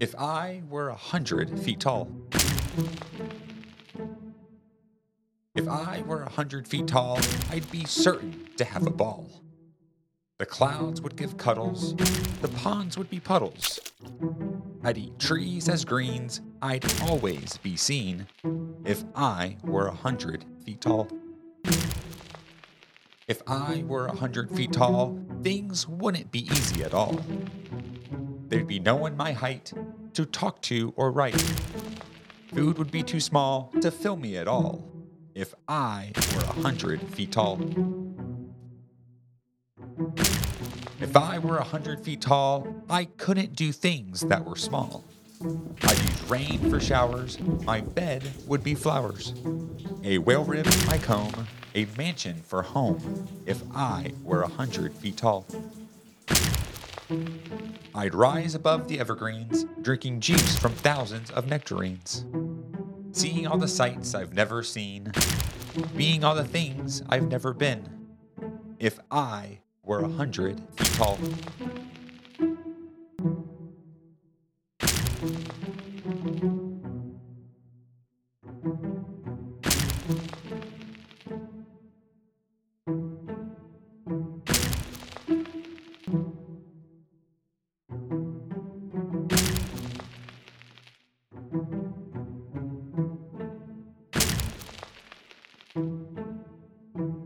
If I were a hundred feet tall. If I were a hundred feet tall, I'd be certain to have a ball. The clouds would give cuddles, the ponds would be puddles. I'd eat trees as greens, I'd always be seen if I were a hundred feet tall. If I were a hundred feet tall, things wouldn't be easy at all. There'd be no one my height to talk to or write. Food would be too small to fill me at all if I were a hundred feet tall. If I were a hundred feet tall, I couldn't do things that were small. I'd use rain for showers, my bed would be flowers. A whale rib my comb, a mansion for home if I were a hundred feet tall. I'd rise above the evergreens, drinking juice from thousands of nectarines, seeing all the sights I've never seen, being all the things I've never been, if I were a hundred feet tall. thank you